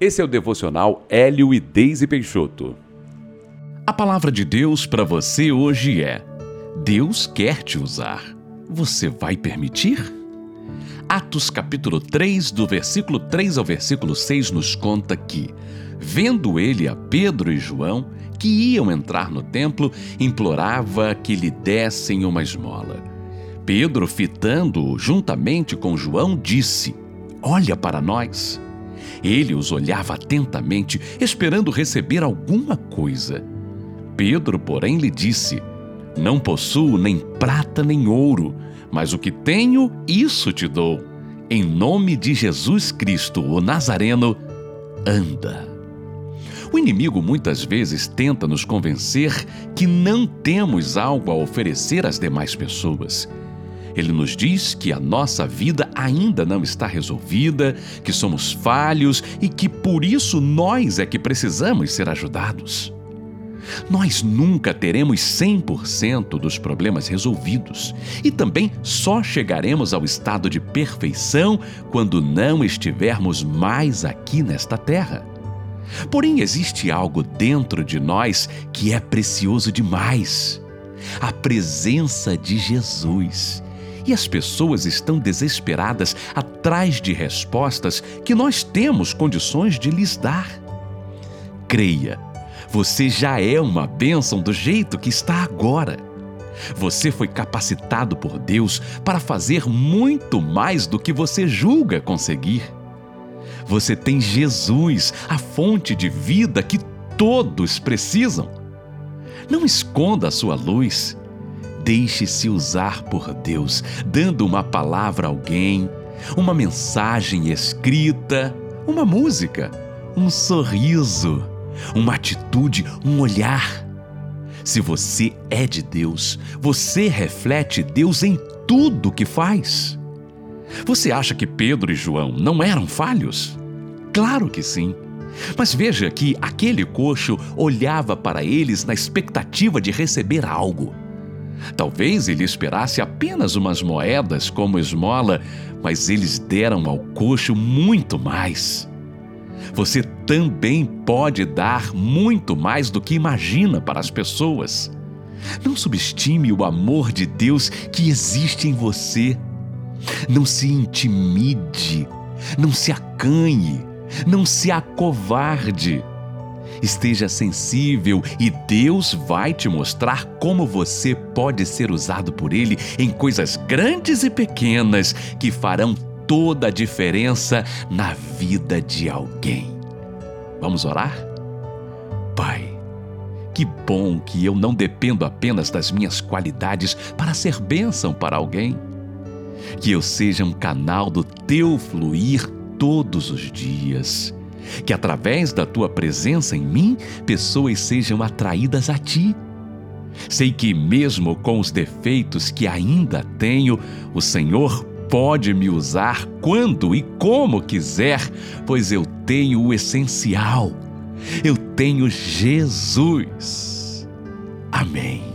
Esse é o devocional Hélio e Deise Peixoto. A palavra de Deus para você hoje é: Deus quer te usar. Você vai permitir? Atos capítulo 3, do versículo 3 ao versículo 6 nos conta que, vendo ele a Pedro e João, que iam entrar no templo, implorava que lhe dessem uma esmola. Pedro, fitando-o juntamente com João, disse: Olha para nós. Ele os olhava atentamente, esperando receber alguma coisa. Pedro, porém, lhe disse: Não possuo nem prata nem ouro, mas o que tenho, isso te dou. Em nome de Jesus Cristo, o Nazareno, anda. O inimigo muitas vezes tenta nos convencer que não temos algo a oferecer às demais pessoas. Ele nos diz que a nossa vida ainda não está resolvida, que somos falhos e que por isso nós é que precisamos ser ajudados. Nós nunca teremos 100% dos problemas resolvidos e também só chegaremos ao estado de perfeição quando não estivermos mais aqui nesta terra. Porém, existe algo dentro de nós que é precioso demais: a presença de Jesus e as pessoas estão desesperadas atrás de respostas que nós temos condições de lhes dar. Creia, você já é uma bênção do jeito que está agora. Você foi capacitado por Deus para fazer muito mais do que você julga conseguir. Você tem Jesus, a fonte de vida que todos precisam. Não esconda a sua luz. Deixe-se usar por Deus, dando uma palavra a alguém, uma mensagem escrita, uma música, um sorriso, uma atitude, um olhar. Se você é de Deus, você reflete Deus em tudo que faz. Você acha que Pedro e João não eram falhos? Claro que sim. Mas veja que aquele coxo olhava para eles na expectativa de receber algo. Talvez ele esperasse apenas umas moedas como esmola, mas eles deram ao coxo muito mais. Você também pode dar muito mais do que imagina para as pessoas. Não subestime o amor de Deus que existe em você. Não se intimide, não se acanhe, não se acovarde. Esteja sensível e Deus vai te mostrar como você pode ser usado por Ele em coisas grandes e pequenas que farão toda a diferença na vida de alguém. Vamos orar? Pai, que bom que eu não dependo apenas das minhas qualidades para ser bênção para alguém. Que eu seja um canal do teu fluir todos os dias que através da tua presença em mim, pessoas sejam atraídas a ti. Sei que, mesmo com os defeitos que ainda tenho, o Senhor pode me usar quando e como quiser, pois eu tenho o essencial. Eu tenho Jesus. Amém.